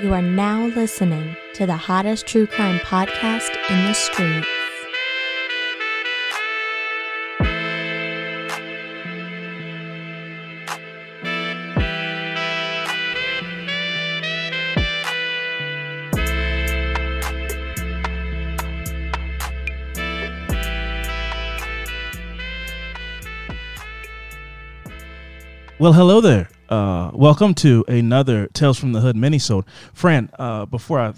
You are now listening to the hottest true crime podcast in the streets. Well, hello there. Uh, welcome to another Tales from the Hood minisode. Fran, uh, before I,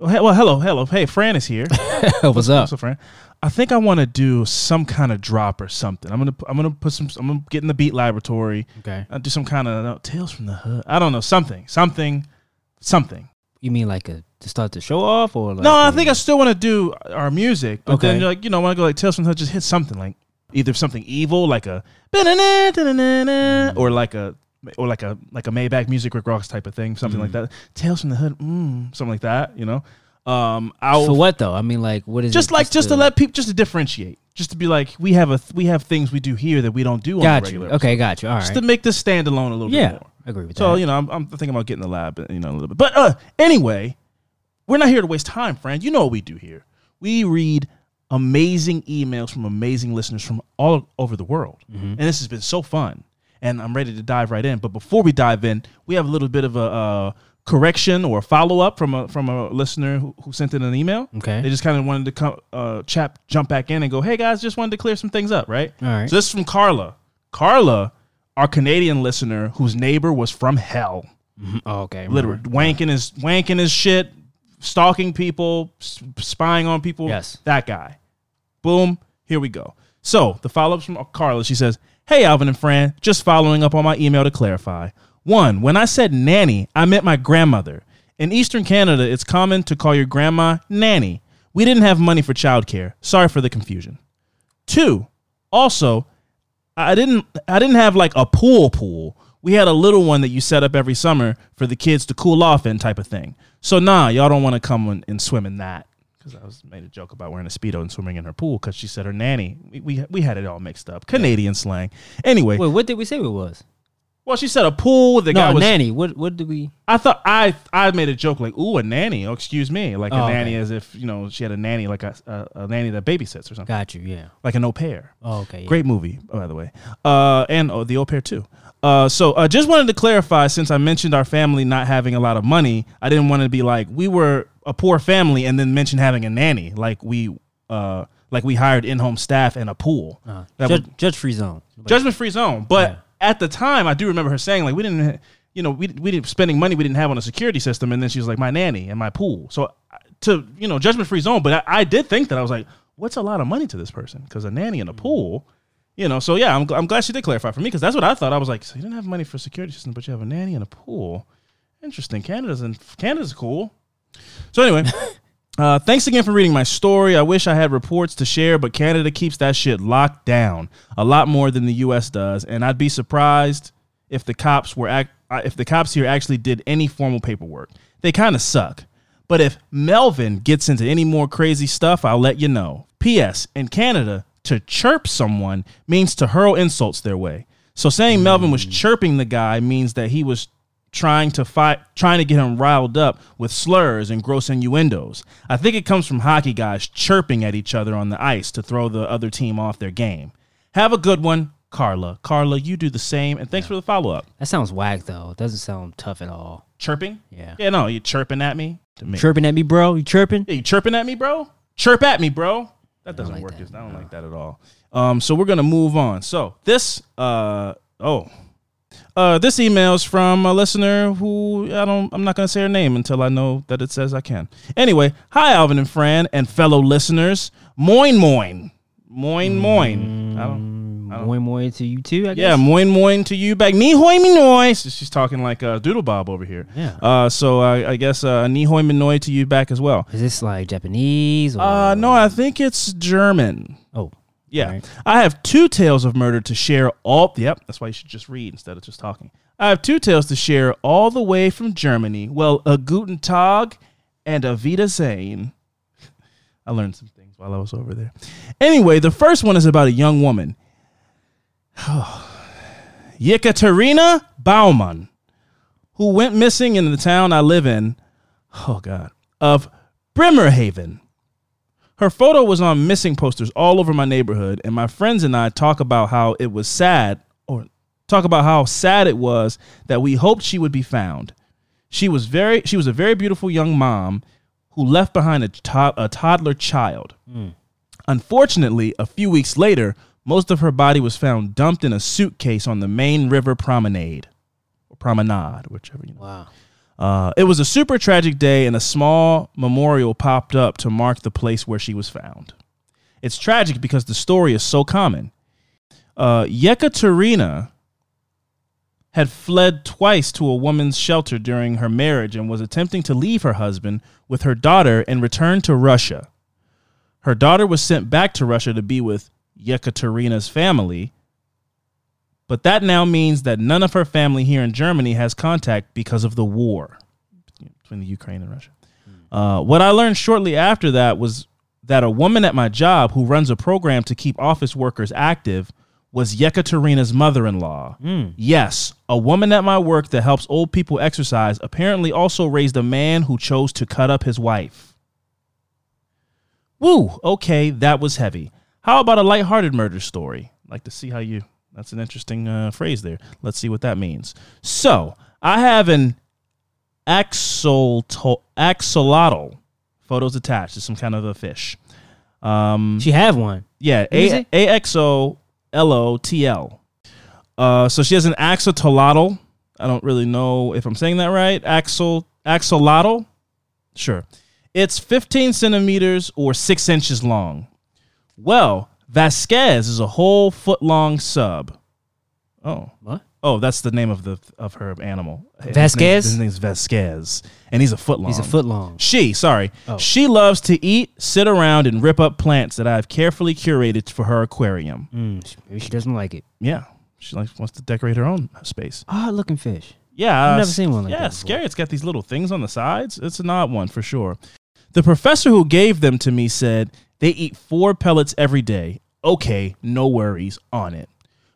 well, hello, hello, hey, Fran is here. What's up? So, Fran, I think I want to do some kind of drop or something. I'm gonna, I'm gonna put some, I'm gonna get in the beat laboratory. Okay. Uh, do some kind of no, Tales from the Hood. I don't know, something, something, something. You mean like a to start the show off or like no, I think I still want to do our music, but then Okay. like you know, when I go like Tales from the Hood, just hit something like either something evil like a or like a or like a like a Maybach music Rick Ross type of thing, something like that. Tales from the Hood, mm, something like that. You know, um, I'll for what though? I mean like what is just it? like just to the- let people just to differentiate, just to be like we have a we have things we do here that we don't do on got you. regular. Okay, got you. All just right. to make this stand alone a little yeah, bit more. I agree with So that. you know, I'm, I'm thinking about getting the lab, you know, a little bit. But uh, anyway, we're not here to waste time, friend. You know what we do here. We read amazing emails from amazing listeners from all over the world, Mm-hmm. and this has been so fun. And I'm ready to dive right in. But before we dive in, we have a little bit of a uh, correction or follow up from a from a listener who, who sent in an email. Okay. They just kind of wanted to come, uh, chap jump back in and go, "Hey guys, just wanted to clear some things up, right?" All right. So this is from Carla. Carla, our Canadian listener, whose neighbor was from hell, Mhm. Oh, okay. literally wanking his wanking his shit, stalking people, spying on people. Yes. that guy. Boom. Here we go. So the follow ups from Carla. She says, "Hey Alvin and Fran, just following up on my email to clarify. One, when I said nanny, I meant my grandmother. In Eastern Canada, it's common to call your grandma nanny. We didn't have money for childcare. Sorry for the confusion. Two, also, I didn't I didn't have like a pool pool. We had a little one that you set up every summer for the kids to cool off in type of thing. So nah, y'all don't want to come and, swim in that. Because I was made a joke about wearing a speedo and swimming in her pool because she said her nanny. We, we we had it all mixed up. Canadian slang. Anyway, Wait, what did we say it was? well she said a pool. The no, guy was. nanny. What what did we? I thought I I made a joke like ooh a nanny. Oh excuse me, like a Oh, nanny okay. as if you know she had a nanny like a a, a nanny that babysits or something Got you. Yeah. like an au pair. Oh, okay. yeah. Great movie, by the way. Uh, and oh, the au pair too. Uh, so uh, just wanted to clarify since I mentioned our family not having a lot of money, I didn't want to be like we were a poor family and then mention having a nanny, like we uh, like we hired in-home staff and a pool. Uh, judge, would- judge free zone. Judgment free zone. But Yeah. at the time, I do remember her saying like we didn't, you know, we we didn't spending money we didn't have on a security system, and then she was like my nanny and my pool. So to you know, judgment free zone. But I, I did think that I was like, what's a lot of money to this person? Because a nanny and a pool. You know, so yeah, I'm, I'm glad she did clarify for me because that's what I thought. I was like, so you didn't have money for a security system, but you have a nanny and a pool. Interesting. Canada's and Canada's cool. So anyway, uh, thanks again for reading my story. I wish I had reports to share, but Canada keeps that shit locked down a lot more than the U.S. does, and I'd be surprised if the cops were act- uh, if the cops here actually did any formal paperwork. They kind of suck. But if Melvin gets into any more crazy stuff, I'll let you know. P.S. In Canada, to chirp someone means to hurl insults their way. So saying Melvin was chirping the guy means that he was trying to fight trying to get him riled up with slurs and gross innuendos. I think it comes from hockey guys chirping at each other on the ice to throw the other team off their game. Have a good one. Carla. Carla, you do the same. And thanks for the follow up. That sounds whack though. It doesn't sound tough at all. Chirping? Yeah. Yeah, no, you chirping at me. To me. Chirping at me, bro. You chirping? Yeah, you chirping at me, bro? Chirp at me, bro. That doesn't like work. that. I don't like that at all. Um, so we're gonna move on. So this, uh, oh, uh, this is from a listener who I don't. I'm not gonna say her name until I know that it says I can. Anyway, hi Alvin and Fran and fellow listeners. Moin moin, moin moin. I don't. I don't- More more to you too, I guess. Yeah, moin moin to you back. Ni hoi minoi. She's talking like uh, Doodle Bob over here. Yeah. Uh, so I, I guess uh, ni hoi minoi to you back as well. Is this like Japanese or Uh, no, I think it's German. Oh. Yeah. Alright. I have two tales of murder to share all yep, that's why you should just read instead of just talking. I have two tales to share all the way from Germany. Well, a guten Tag and a Wiedersehen. I learned some things while I was over there. Anyway, the first one is about a young woman. Yekaterina Baumann, who went missing in the town I live in, oh God, of Bremerhaven. Her photo was on missing posters all over my neighborhood, and my friends and I talk about how it was sad, or talk about how sad it was that we hoped she would be found. She was very, she was a very beautiful young mom who left behind a, to- a toddler child. Mm. Unfortunately, a few weeks later, most of her body was found dumped in a suitcase on the main river promenade, or promenade, whichever you know. Wow. Uh, it was a super tragic day, and a small memorial popped up to mark the place where she was found. It's tragic because the story is so common. Uh, Yekaterina had fled twice to a woman's shelter during her marriage and was attempting to leave her husband with her daughter and return to Russia. Her daughter was sent back to Russia to be with Yekaterina's family, but that now means that none of her family here in Germany has contact because of the war between the Ukraine and Russia. Uh, what I learned shortly after that was that a woman at my job who runs a program to keep office workers active was Yekaterina's mother in law. Yes, a woman at my work that helps old people exercise apparently also raised a man who chose to cut up his wife. Woo, okay, that was heavy. How about a lighthearted murder story? Like to see how you. That's an interesting uh, phrase there. Let's see what that means. So I have an axolotl, axolotl photos attached to some kind of a fish. Um, She have one. yeah, A. A X O L O T L. Uh, so she has an axolotl. I don't really know if I'm saying that right. Axol axolotl. Sure, it's 15 centimeters or six inches long. Well, Vasquez is a whole foot long sub. Oh, What? oh, that's the name of the of her animal. His name- Vasquez? His name's Vasquez, and he's a foot long. He's a foot long. She, sorry. Oh. She loves to eat, sit around, and rip up plants that I've carefully curated for her aquarium. Mm, maybe she doesn't like it. Yeah. She like wants to decorate her own space. Odd looking fish. Yeah. I've uh, never seen one like yeah, that before. scary. It's got these little things on the sides. It's an odd one for sure. The professor who gave them to me said they eat four pellets every day. Okay, no worries on it.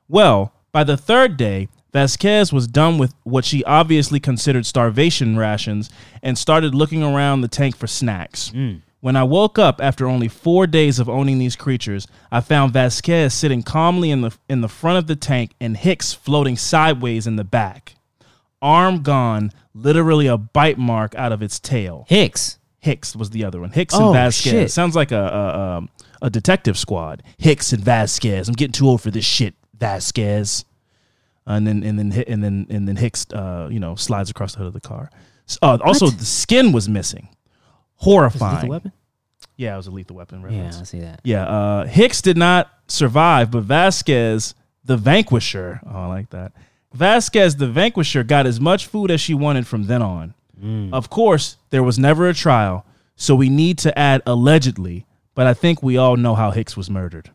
Well, by the third day, Vasquez was done with what she obviously considered starvation rations and started looking around the tank for snacks. Mm. When I woke up after only four days of owning these creatures, I found Vasquez sitting calmly in the in the front of the tank and Hicks floating sideways in the back. Arm gone, literally a bite mark out of its tail. Hicks. Hicks was the other one. Hicks Oh, and Vasquez. shit. Sounds like a, a um, a detective squad. Hicks and Vasquez. I'm getting too old for this shit, Vasquez. And then and then and then and then Hicks, uh, you know, slides across the hood of the car. Uh, also, the skin was missing. Was it Horrifying. weapon? Yeah, it was a lethal weapon Yeah. I see that. Yeah, uh, Hicks did not survive, but Vasquez, the Vanquisher, oh, I like that. Vasquez, the Vanquisher, got as much food as she wanted from then on. Mm. Of course, there was never a trial, so we need to add allegedly, but I think we all know how Hicks was murdered.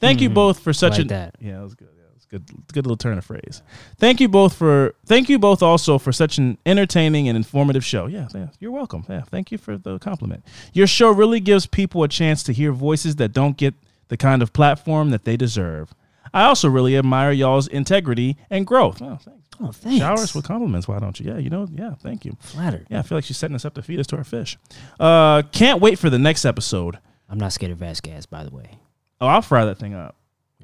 Thank you mm-hmm. both for such like a that. yeah, that was good. Yeah, it was good. Good little turn of phrase. Thank you both for thank you both also for such an entertaining and informative show. Yeah, yeah, you're welcome. Yeah, thank you for the compliment. Your show really gives people a chance to hear voices that don't get the kind of platform that they deserve. I also really admire y'all's integrity and growth. Oh. Oh, thanks. Showers with compliments. Why don't you? Yeah, you know. Yeah, thank you. Flattered. Yeah, I feel like she's setting us up to feed us to our fish. Uh, can't wait for the next episode. I'm not scared of Vasquez, by the way. Oh, I'll fry that thing up.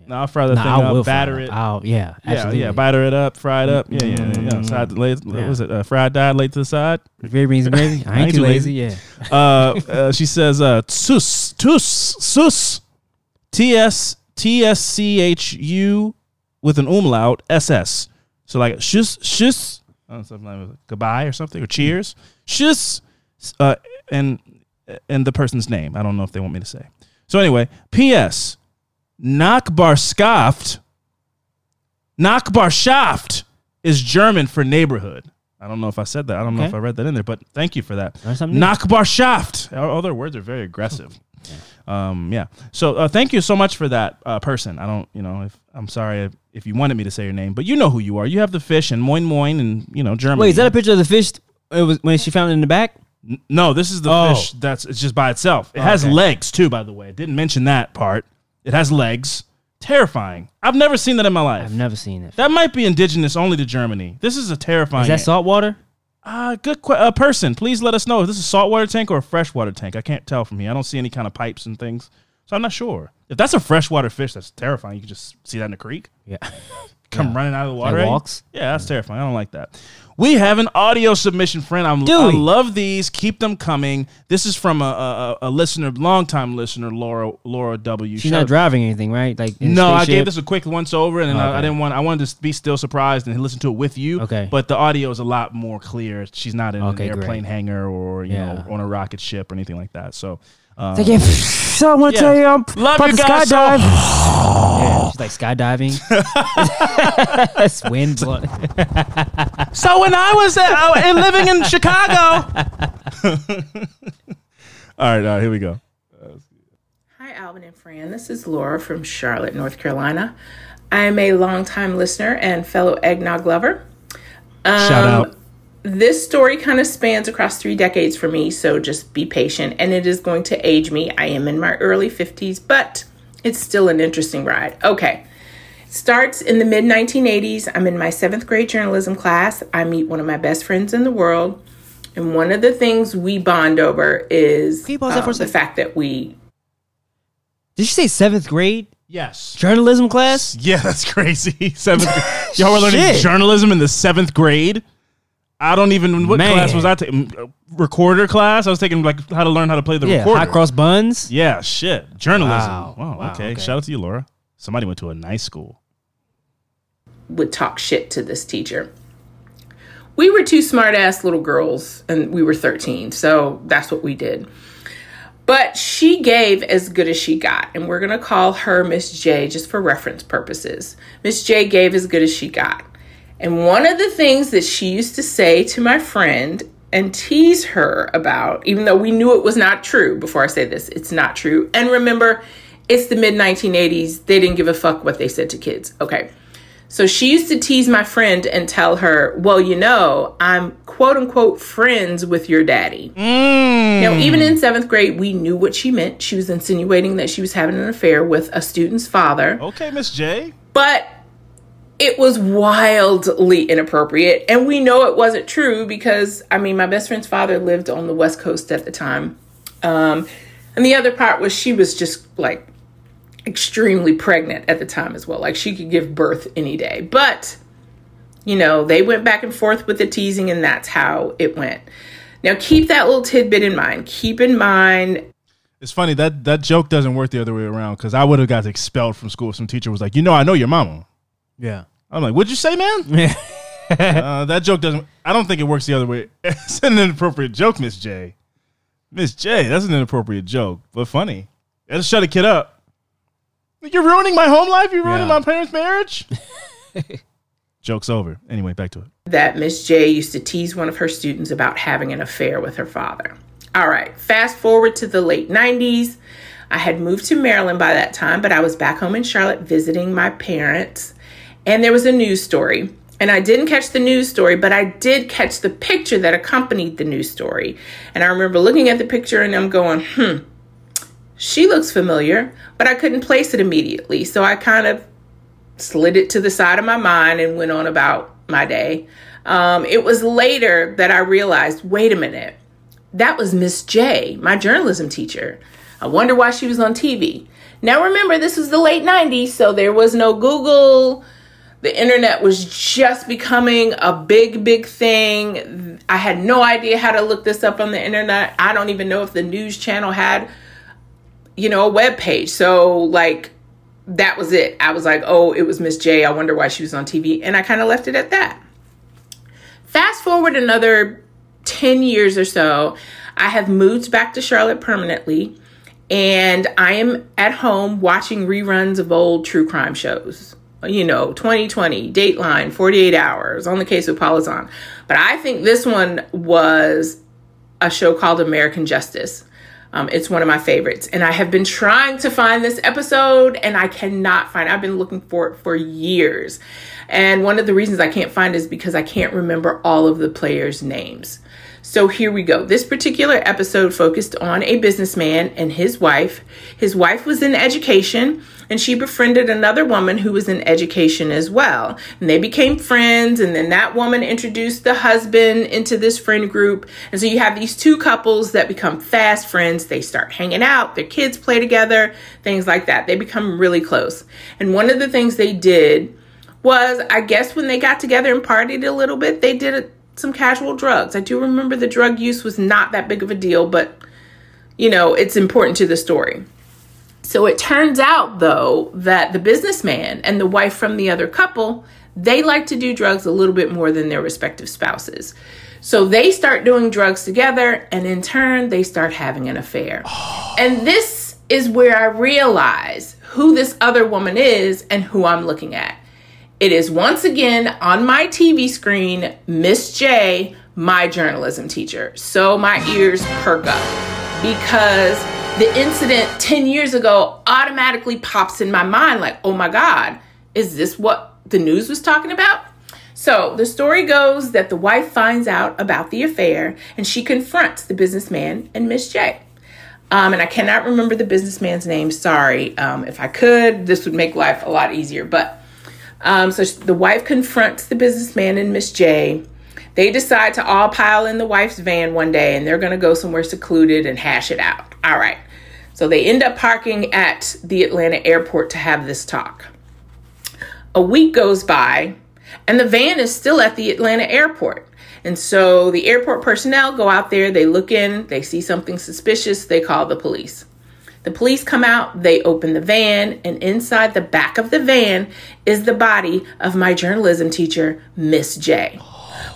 No, I'll fry the Nah, thing I up, batter it. it. I'll, yeah, yeah, absolutely. yeah, batter it up, fry it up. Yeah, yeah, yeah. yeah. Mm. Side laid, what was it? Uh, fried died laid to the side. Gravy beans and gravy. I ain't, too lazy. Yeah. uh, uh, she says, uh, tus, tus, sus, T S T S C H U with an umlaut, S S. So like, shus, shus, something like goodbye or something, or cheers, shus, uh, and, and the person's name. I don't know if they want me to say. So anyway, P.S. Nachbar Nachbarschaft, Nachbarschaft is German for neighborhood. I don't know if I said that. I don't know if I read that in there, but thank you for that. Nachbarschaft. All all their words are very aggressive. Um, yeah. So uh, thank you so much for that uh, person. I don't, you know, if I'm sorry if, if you wanted me to say your name, but you know who you are. You have the fish and moin moin and you know Germany. Wait, is that a picture of the fish? It was when she found it in the back. N- No, this is the Oh. fish that's it's just by itself. It has okay. legs too, by the way. I didn't mention that part. It has legs. Terrifying. I've never seen that in my life. I've never seen it. that might be indigenous only to Germany. This is a terrifying. Is that saltwater? Uh, good que- uh, person. Please let us know if this is a saltwater tank or a freshwater tank. I can't tell from here. I don't see any kind of pipes and things, so I'm not sure. If that's a freshwater fish, that's terrifying. You can just see that in the creek, Yeah. come running out of the water. That at you. walks? Yeah, that's terrifying. I don't like that. We have an audio submission, friend. I'm, Do I we? love these. Keep them coming. This is from a, a, a listener, longtime listener, Laura Laura W. She's Shout not driving anything, right? Like in a no, I spaceship? gave this a quick once over, and then I, I Okay. didn't want. I wanted to be still surprised and listen to it with you. Okay. but the audio is a lot more clear. She's not in Okay, an great. airplane hangar or you Yeah. know on a rocket ship or anything like that. So, uh, Like, yeah, so I want to Yeah. tell you, I'm Love about you to guys so- skydive. yeah, she's like skydiving. That's wind blowing. so when I was uh, living in Chicago. all right, all right, here we go. Hi, Alvin and Fran. This is Laura from Charlotte, North Carolina. I'm a longtime listener and fellow eggnog lover. Shout out. This story kind of spans across three decades for me, so just be patient. And it is going to age me. I am in my early 50s, but it's still an interesting ride. Okay. It starts in the mid 1980s. I'm in my seventh grade journalism class. I meet one of my best friends in the world. And one of the things we bond over is Can you pause that for a uh, the second? fact that we Did she say seventh grade Yes. journalism class? Yeah, that's crazy. Seventh. Y'all were learning journalism in the seventh grade. I don't even. What Man. class was I taking? Uh, Recorder class. I was taking like how to learn how to play the Yeah, recorder. high cross buns. Yeah, shit. Journalism. Wow. Wow. Wow, okay. okay. Shout out to you, Laura. Somebody went to a nice school. would talk shit to this teacher. We were two smart ass little girls and we were 13, so that's what we did. But she gave as good as she got, and we're gonna call her Miss J just for reference purposes. Miss J gave as good as she got. And one of the things that she used to say to my friend and tease her about, even though we knew it was not true before I say this, it's not true. And remember, it's the mid 1980s. They didn't give a fuck what they said to kids. Okay. So she used to tease my friend and tell her, Well, you know, I'm quote unquote friends with your daddy. Mm. Now, even in seventh grade, we knew what she meant. She was insinuating that she was having an affair with a student's father. Okay, Miss J. But it was wildly inappropriate. And we know it wasn't true because, I mean, my best friend's father lived on the West Coast at the time. Um, and the other part was she was just like extremely pregnant at the time as well. Like she could give birth any day. But, you know, they went back and forth with the teasing, and that's how it went. Now, keep that little tidbit in mind. Keep in mind It's funny that that joke doesn't work the other way around because I would have got expelled from school. if Some teacher was like, "You know, I know your mama." Yeah. I'm like, "What'd you say, man?" uh, that joke doesn't. I don't think it works the other way. It's an inappropriate joke, Miss J. Miss J, that's an inappropriate joke, but funny. Let's shut a kid up. You're ruining my home life. You're ruining Yeah. my parents' marriage. Joke's over. Anyway, back to it. that Miss J used to tease one of her students about having an affair with her father. All right, fast forward to the late 90s. I had moved to Maryland by that time, but I was back home in Charlotte visiting my parents, and there was a news story. And I didn't catch the news story, but I did catch the picture that accompanied the news story. And I remember looking at the picture and I'm going, hmm, she looks familiar, but I couldn't place it immediately. So I kind of slid it to the side of my mind and went on about my day. Um, it was later that I realized wait a minute, that was Miss J, my journalism teacher. I wonder why she was on TV. Now remember, this was the late 90s, so there was no Google. The internet was just becoming a big, big thing. I had no idea how to look this up on the internet. I don't even know if the news channel had, you know, a web page. So, like, that was it. I was like, oh, it was Miss J. I wonder why she was on TV. And I kind of left it at that. Fast forward another 10 years or so, I have moved back to Charlotte permanently and I am at home watching reruns of old true crime shows. You know, 2020, Dateline, 48 Hours, on the case of Paula Zahn. But I think this one was a show called American Justice. Um, it's one of my favorites. And I have been trying to find this episode and I cannot find it. I've been looking for it for years. And one of the reasons I can't find it is because I can't remember all of the players' names. So here we go. This particular episode focused on a businessman and his wife. His wife was in education and she befriended another woman who was in education as well. And they became friends, and then that woman introduced the husband into this friend group. And so you have these two couples that become fast friends. They start hanging out, their kids play together, things like that. They become really close. And one of the things they did was, I guess, when they got together and partied a little bit, they did some casual drugs. I do remember the drug use was not that big of a deal, but you know, it's important to the story. So it turns out though that the businessman and the wife from the other couple, they like to do drugs a little bit more than their respective spouses. So they start doing drugs together and in turn they start having an affair. Oh. And this is where I realize who this other woman is and who I'm looking at. It is once again on my TV screen, Miss J, my journalism teacher. So my ears perk up because the incident 10 years ago automatically pops in my mind like, oh my God, is this what the news was talking about? So the story goes that the wife finds out about the affair and she confronts the businessman and Miss J. Um, and I cannot remember the businessman's name. Sorry. Um, if I could, this would make life a lot easier. But um, so the wife confronts the businessman and Miss J. They decide to all pile in the wife's van one day and they're going to go somewhere secluded and hash it out. All right. So they end up parking at the Atlanta airport to have this talk. A week goes by and the van is still at the Atlanta airport. And so the airport personnel go out there, they look in, they see something suspicious, they call the police. The police come out, they open the van, and inside the back of the van is the body of my journalism teacher, Miss J.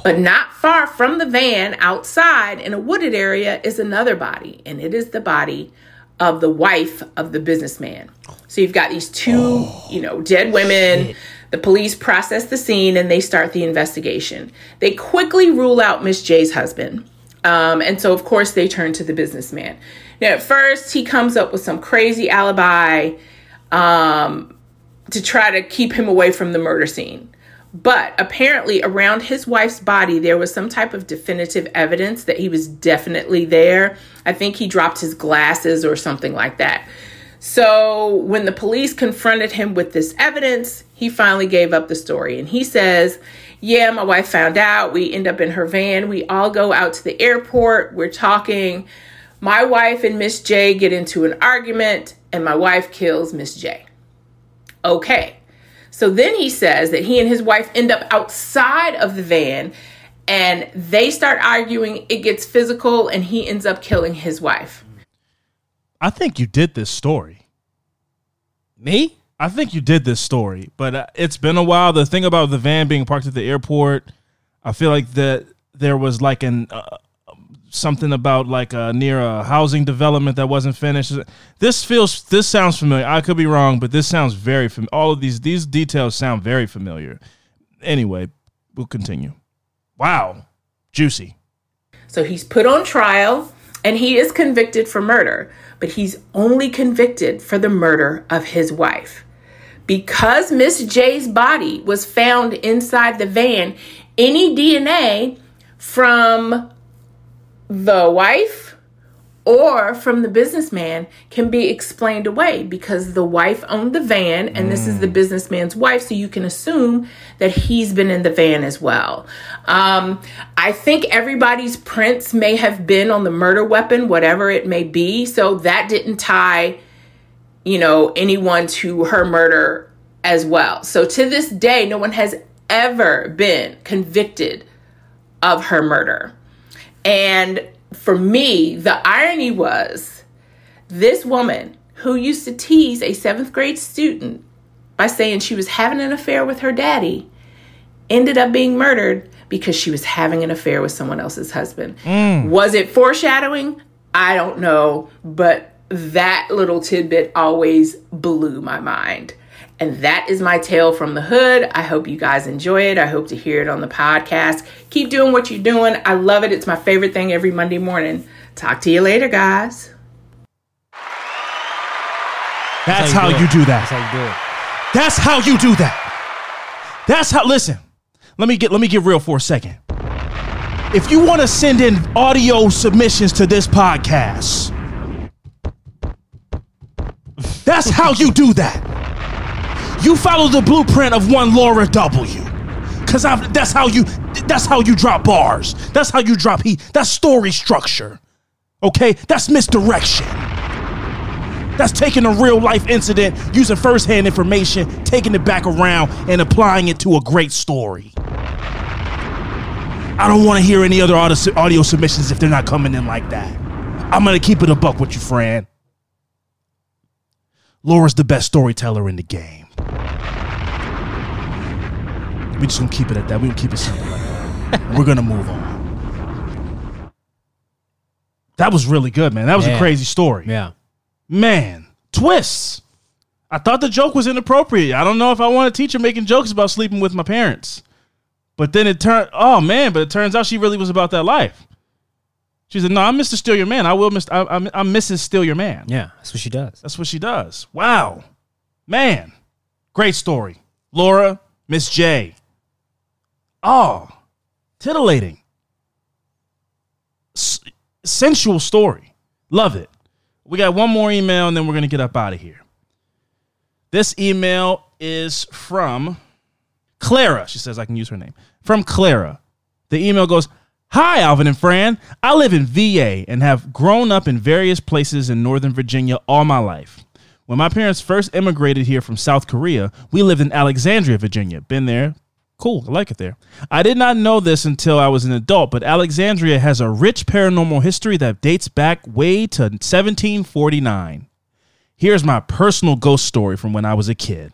But not far from the van, outside in a wooded area, is another body, and it is the body of the wife of the businessman. So you've got these two, you know, dead women. The police process the scene and they start the investigation. They quickly rule out Miss J's husband. Um, and so, of course, they turn to the businessman. Now, at first, he comes up with some crazy alibi um, to try to keep him away from the murder scene. But apparently, around his wife's body, there was some type of definitive evidence that he was definitely there. I think he dropped his glasses or something like that. So, when the police confronted him with this evidence, he finally gave up the story. And he says, Yeah, my wife found out. We end up in her van. We all go out to the airport. We're talking. My wife and Miss J get into an argument, and my wife kills Miss J. Okay. So then he says that he and his wife end up outside of the van and they start arguing. It gets physical, and he ends up killing his wife. I think you did this story. Me? I think you did this story, but uh, it's been a while. The thing about the van being parked at the airport, I feel like that there was like an uh, something about like uh, near a housing development that wasn't finished. This feels this sounds familiar. I could be wrong, but this sounds very familiar. All of these these details sound very familiar. Anyway, we'll continue. Wow, juicy. So he's put on trial and he is convicted for murder, but he's only convicted for the murder of his wife. Because Miss J's body was found inside the van, any DNA from the wife or from the businessman can be explained away because the wife owned the van and mm. this is the mm. businessman's wife so you can assume that he's been in the van as well um, i think everybody's prints may have been on the murder weapon whatever it may be so that didn't tie you know, anyone to her murder as well. So to this day, no one has ever been convicted of her murder. And for me, the irony was this woman who used to tease a seventh grade student by saying she was having an affair with her daddy ended up being murdered because she was having an affair with someone else's husband. Mm. Was it foreshadowing? I don't know, but that little tidbit always blew my mind. And that is my tale from the hood. I hope you guys enjoy it. I hope to hear it on the podcast. Keep doing what you're doing. I love it. It's my favorite thing every Monday morning. Talk to you later, guys. That's, how, you do that. That's how you do it. That's how you do that. That's how. Listen, let me get let me get real for a second. If you want to send in audio submissions to this podcast, that's how you do that. You follow the blueprint of one Laura W. Cause I, that's how you that's how you drop bars. That's how you drop heat. That's story structure. Okay, that's misdirection. That's taking a real life incident, using firsthand information, taking it back around, and applying it to a great story. I don't want to hear any other audio, submissions if they're not coming in like that. I'm going to keep it a buck with you, friend. Laura's the best storyteller in the game. We just gonna keep it at that. We gonna keep it simple like that. We're gonna move on. That was really good, man. That was a crazy story. Yeah. Man, twists. I thought the joke was inappropriate. I don't know if I want a teacher making jokes about sleeping with my parents. But then it turned, oh man, but it turns out she really was about that life. She said, no, I'm Mr. Steal Your Man. I will, miss. I, I'm, I'm Mrs. Steal Your Man. Yeah. That's what she does. That's what she does. Wow. Man, great story. Laura, Miss J. Oh, titillating. S- sensual story. Love it. We got one more email and then we're going to get up out of here. This email is from Clara. She says I can use her name. From Clara. The email goes Hi, Alvin and Fran. I live in VA and have grown up in various places in Northern Virginia all my life. When my parents first immigrated here from South Korea, we lived in Alexandria, Virginia. Been there. Cool. I like it there. I did not know this until I was an adult, but Alexandria has a rich paranormal history that dates back way to 1749. Here's my personal ghost story from when I was a kid.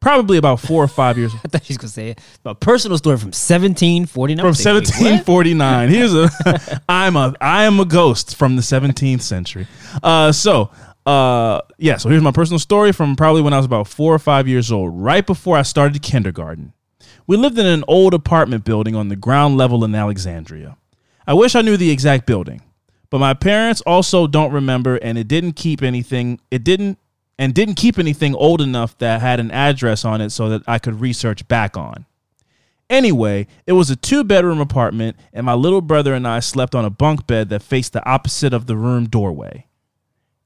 Probably about four or five years I thought she was gonna say it. A personal story from 1749. from I'm what? 1749. Here's a I'm a I am a ghost from the 17th century. Uh so uh yeah, so here's my personal story from probably when I was about 4 or 5 years old, right before I started kindergarten. We lived in an old apartment building on the ground level in Alexandria. I wish I knew the exact building, but my parents also don't remember and it didn't keep anything it didn't and didn't keep anything old enough that had an address on it so that I could research back on. Anyway, it was a two bedroom apartment, and my little brother and I slept on a bunk bed that faced the opposite of the room doorway.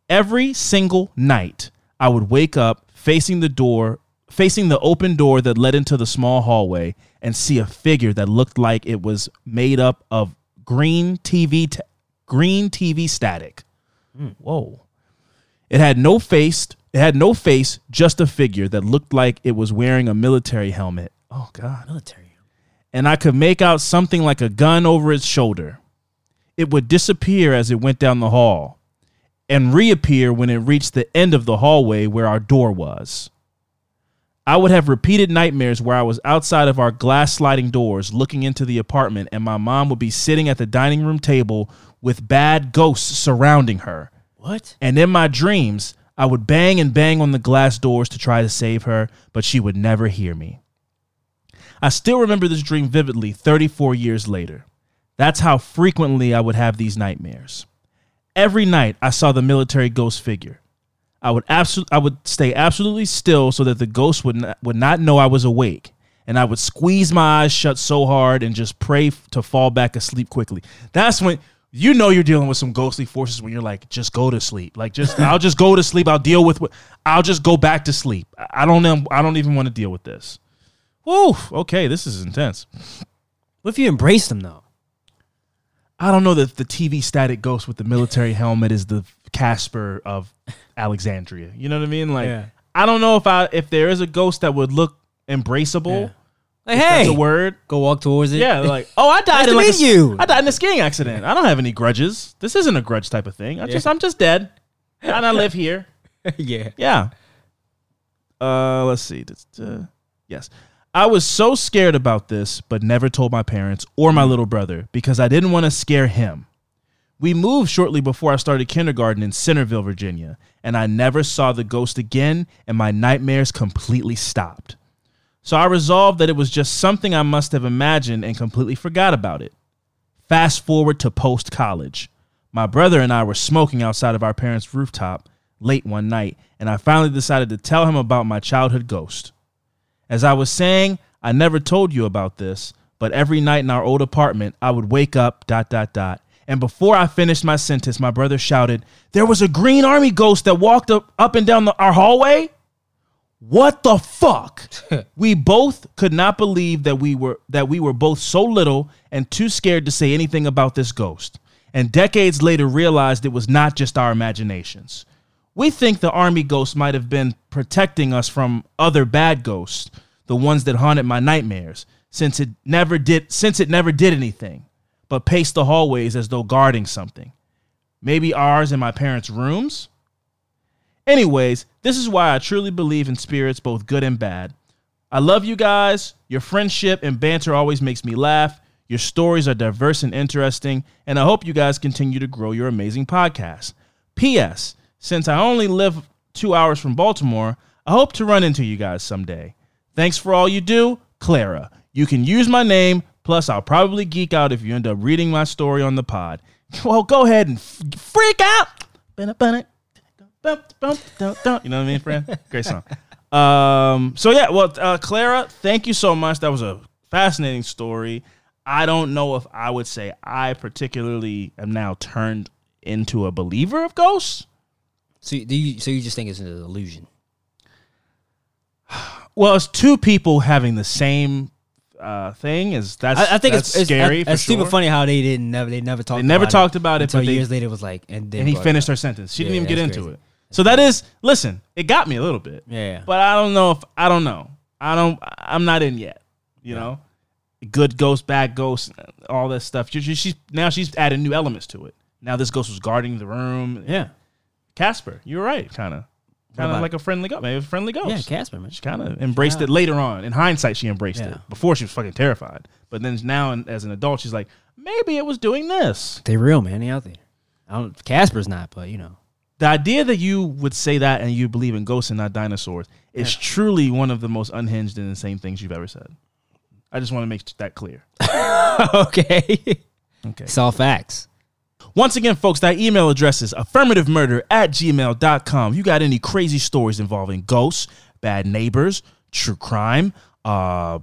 Every single night, I would wake up facing the door, facing the open door that led into the small hallway, and see a figure that looked like it was made up of green TV, t- green TV static. Hmm. Whoa. It had no face. It had no face, just a figure that looked like it was wearing a military helmet. Oh God Military. and I could make out something like a gun over its shoulder. It would disappear as it went down the hall and reappear when it reached the end of the hallway where our door was. I would have repeated nightmares where I was outside of our glass sliding doors looking into the apartment, and my mom would be sitting at the dining room table with bad ghosts surrounding her. What? And in my dreams, I would bang and bang on the glass doors to try to save her, but she would never hear me. I still remember this dream vividly 34 years later. That's how frequently I would have these nightmares. Every night I saw the military ghost figure. I would absolutely I would stay absolutely still so that the ghost would not, would not know I was awake, and I would squeeze my eyes shut so hard and just pray f- to fall back asleep quickly. That's when you know you're dealing with some ghostly forces when you're like, just go to sleep. Like just I'll just go to sleep. I'll deal with what I'll just go back to sleep. I don't know. I don't even want to deal with this. Woo. Okay, this is intense. What if you embrace them though? I don't know that the TV static ghost with the military helmet is the Casper of Alexandria. You know what I mean? Like Yeah. I don't know if I if there is a ghost that would look embraceable. Yeah. Like, hey, that's a word. go walk towards it. Yeah, like oh, I died Nice in like a you. I died in a skiing accident. I don't have any grudges. This isn't a grudge type of thing. I just I'm just dead, and I live here. yeah. Yeah. Uh, let's see. Uh, yes. I was so scared about this, but never told my parents or my mm. little brother because I didn't want to scare him. We moved shortly before I started kindergarten in Centreville, Virginia, and I never saw the ghost again, and my nightmares completely stopped. So I resolved that it was just something I must have imagined and completely forgot about it. Fast forward to post college. My brother and I were smoking outside of our parents' rooftop late one night, and I finally decided to tell him about my childhood ghost. As I was saying, I never told you about this, but every night in our old apartment, I would wake up, dot, dot, dot. And before I finished my sentence, my brother shouted, There was a green army ghost that walked up, up and down the, our hallway? What the fuck? we both could not believe that we were that we were both so little and too scared to say anything about this ghost. And decades later realized it was not just our imaginations. We think the army ghost might have been protecting us from other bad ghosts, the ones that haunted my nightmares, since it never did since it never did anything, but paced the hallways as though guarding something. Maybe ours in my parents' rooms? Anyways, this is why I truly believe in spirits, both good and bad. I love you guys. Your friendship and banter always makes me laugh. Your stories are diverse and interesting, and I hope you guys continue to grow your amazing podcast. P.S. Since I only live two hours from Baltimore, I hope to run into you guys someday. Thanks for all you do, Clara. You can use my name, plus, I'll probably geek out if you end up reading my story on the pod. Well, go ahead and freak out. You know what I mean, friend? Great song. Um, so yeah, well, uh, Clara, thank you so much. That was a fascinating story. I don't know if I would say I particularly am now turned into a believer of ghosts. So you- do you? So you just think it's an illusion? Well, it's two people having the same uh, thing. Is that's I, I think that's it's, scary. It's, it's super funny how they didn't never they never talked. They never about talked it about it, until but they- years later. It was like and then and he finished her sentence. She didn't even get into crazy. it. So that is listen. It got me a little bit. Yeah. But I don't know if I don't know. I don't. I'm not in yet. You know, good ghost, bad ghost, all that stuff. She, she- she's now she's adding new elements to it. Now this ghost was guarding the room. Yeah. Casper, you're right. Kind of, kind of about like a friendly ghost. Maybe a friendly ghost. Yeah, Casper, man. She kind of embraced it later on. In hindsight, she embraced it. Before she was fucking terrified. But then now, as an adult, she's like, maybe it was doing this. They real, man. They out there. I don't. Casper's not, but you know. the idea that you would say that and you believe in ghosts and not dinosaurs is truly one of the most unhinged and insane things you've ever said. I just want to make that clear. okay. Okay. It's all facts. Once again, folks, that email address is affirmativemurder at gmail.com. You got any crazy stories involving ghosts, bad neighbors, true crime, uh,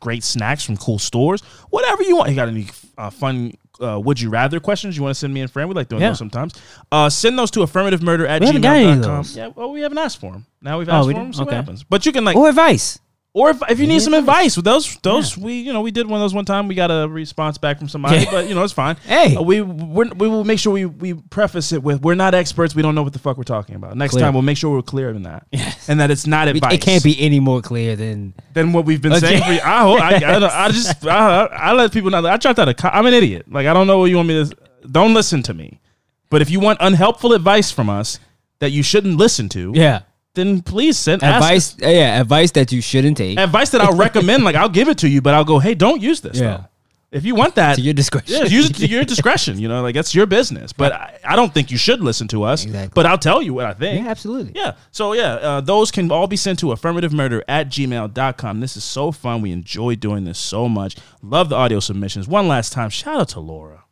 great snacks from cool stores, whatever you want. You got any uh, fun uh, would you rather questions you want to send me and friend? We like doing Yeah. those sometimes. Uh, send those to affirmativemurder at We haven't got any of gmail.com. Yeah, well, we haven't asked for them. Now we've Oh, asked we for them. So what Okay. happens? But you can like Or advice. Or if, if you need some advice. those those we you know we did one of those one time. We got a response back from somebody, Yeah. but you know it's fine. Hey. Uh, we we're, we will make sure we we preface it with we're not experts. We don't know what the fuck we're talking about. Next Clear. time we'll make sure we're clear in that, Yes. and that it's not advice. It can't be any more clear than than what we've been Okay. saying. For you. I hope I, I, don't- I just I, I let people know that I dropped out of. co- I'm an idiot. Like I don't know what you want me to. Don't listen to me. But if you want unhelpful advice from us that you shouldn't listen to, yeah then please send advice. Yeah, advice that you shouldn't take advice that I'll recommend. Like I'll give it to you, but I'll go, hey, don't use this. Yeah. though. If you want that, to your discretion. yeah, use it to your discretion. You know, like that's your business. But I, I don't think you should listen to us. Exactly. But I'll tell you what I think. yeah, absolutely. Yeah. So yeah, uh, those can all be sent to affirmativemurder at gmail.com. This is so fun. We enjoy doing this so much. Love the audio submissions. One last time, shout out to Laura.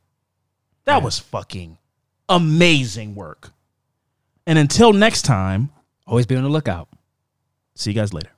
That was fucking amazing work. And until next time, Always be on the lookout. see you guys later.